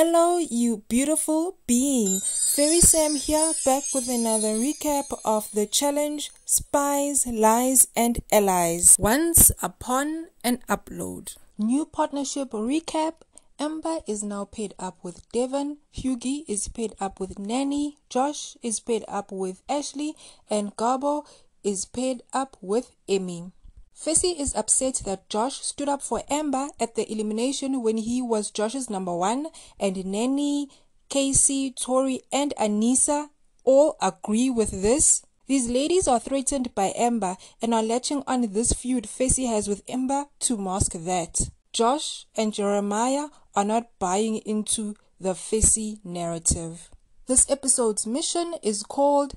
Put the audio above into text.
Hello, you beautiful being. Fairy Sam here, back with another recap of the challenge Spies, Lies, and Allies. Once upon an upload. New partnership recap. Amber is now paired up with Devin, Hughie is paired up with Nany, Josh is paired up with Ashley, and Garbo is paired up with Emmy. Fessy is upset that Josh stood up for Amber at the elimination when he was Josh's number one, and Nany, Kaycee, Tori, and Anissa all agree with this. These ladies are threatened by Amber and are latching on this feud Fessy has with Amber to mask that. Josh and Jeremiah are not buying into the Fessy narrative. This episode's mission is called